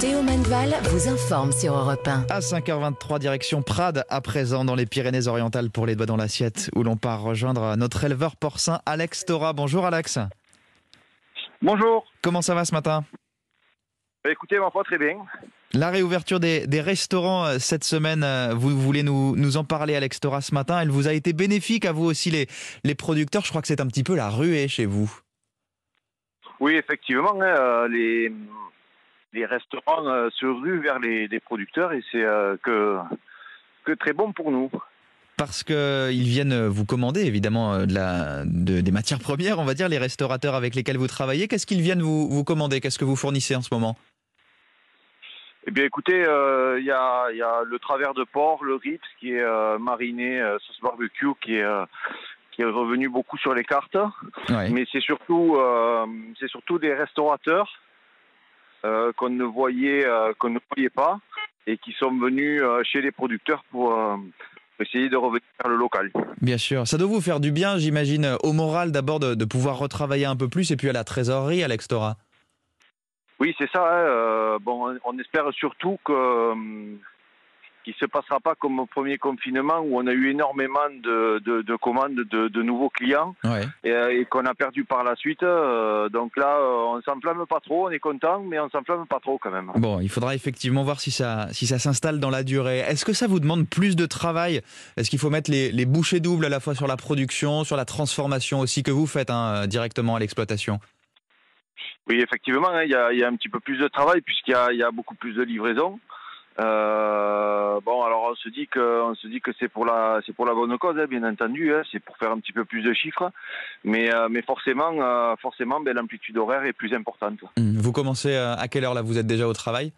Théo Manval vous informe sur Europe 1. À 5h23, direction Prades, à présent dans les Pyrénées-Orientales pour les doigts dans l'assiette, où l'on part rejoindre notre éleveur porcin Alex Tora. Bonjour Alex. Bonjour. Comment ça va ce matin? Bah, Écoutez, ma foi, très bien. La réouverture des, des restaurants euh, cette semaine, euh, vous voulez nous, nous en parler Alex Tora ce matin. Elle vous a été bénéfique à vous aussi les, les producteurs. Je crois que c'est un petit peu la ruée chez vous. Oui, effectivement, hein, euh, les, les restaurants euh, se ruent vers les, les producteurs et c'est euh, que, que très bon pour nous. Parce qu'ils viennent vous commander évidemment euh, de la, de- des matières premières, on va dire, les restaurateurs avec lesquels vous travaillez. Qu'est-ce qu'ils viennent vous, vous commander? Qu'est-ce que vous fournissez en ce moment? Eh bien, écoutez, euh, il y, a, il y a le travers de porc, le rips qui est euh, mariné, euh, sauce barbecue qui est, qui est revenu beaucoup sur les cartes. Ouais. Mais c'est surtout, c'est surtout des restaurateurs euh, qu'on ne voyait, euh, qu'on ne voyait pas et qui sont venus euh, chez les producteurs pour essayer de revenir vers le local. Bien sûr, ça doit vous faire du bien, j'imagine, au moral d'abord de, de pouvoir retravailler un peu plus et puis à la trésorerie, Alex Tora. Oui, c'est ça. hein, bon, on- on espère surtout que euh, qu'il se passera pas comme au premier confinement où on a eu énormément de, de, de commandes de, de nouveaux clients Ouais. et, euh, et qu'on a perdu par la suite. euh, donc là, euh, on s'enflamme pas trop, on est content, mais on s'enflamme pas trop quand même. Bon, il faudra effectivement voir si ça, si ça s'installe dans la durée. Est-ce que ça vous demande plus de travail? Est-ce qu'il faut mettre les, les bouchées doubles à la fois sur la production, sur la transformation aussi que vous faites hein, directement à l'exploitation? Oui, effectivement, hein, il y, a, il y a un petit peu plus de travail puisqu'il y y a beaucoup plus de livraisons. Euh, bon, alors on se dit que on se dit que c'est pour la c'est pour la bonne cause, hein, bien entendu. hein, c'est pour faire un petit peu plus de chiffres, mais euh, mais forcément euh, forcément, ben, l'amplitude horaire est plus importante. Hum, Vous commencez euh, à quelle heure là Vous êtes déjà au travail?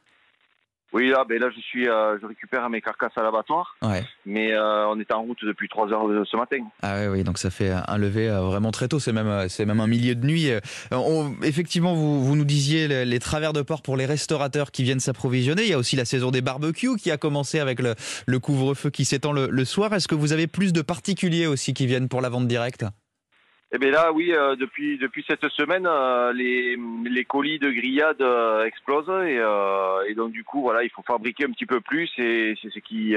Oui, là, ben là, je suis euh, je récupère mes carcasses à l'abattoir, Ouais. mais euh, on est en route depuis 3 heures de ce matin. Ah oui, oui, donc ça fait un lever euh, vraiment très tôt, c'est même, euh, c'est même un milieu de nuit. Euh, on- effectivement, vous, vous nous disiez les, les travers de port pour les restaurateurs qui viennent s'approvisionner. Il y a aussi la saison des barbecues qui a commencé avec le, le couvre-feu qui s'étend le, le soir. Est-ce que vous avez plus de particuliers aussi qui viennent pour la vente directe? Eh bien là, oui, euh, depuis depuis cette semaine, euh, les, les colis de grillades euh, explosent et, donc du coup, voilà, il faut fabriquer un petit peu plus et c'est ce qui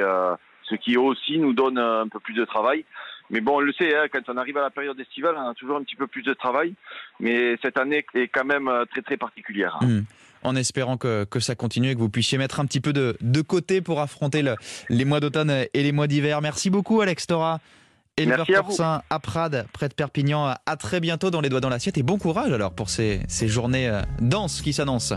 ce qui aussi nous donne un peu plus de travail. Mais bon, on le sait, hein, quand on arrive à la période estivale, on a toujours un petit peu plus de travail. Mais cette année est quand même très très particulière. Hum. En espérant que, que ça continue et que vous puissiez mettre un petit peu de, de côté pour affronter le- les mois d'automne et les mois d'hiver. Merci beaucoup, Alex Tora. Éleveur Merci à porcin à Prades, près de Perpignan. À très bientôt dans les doigts dans l'assiette et bon courage alors pour ces, ces journées euh, denses qui s'annoncent.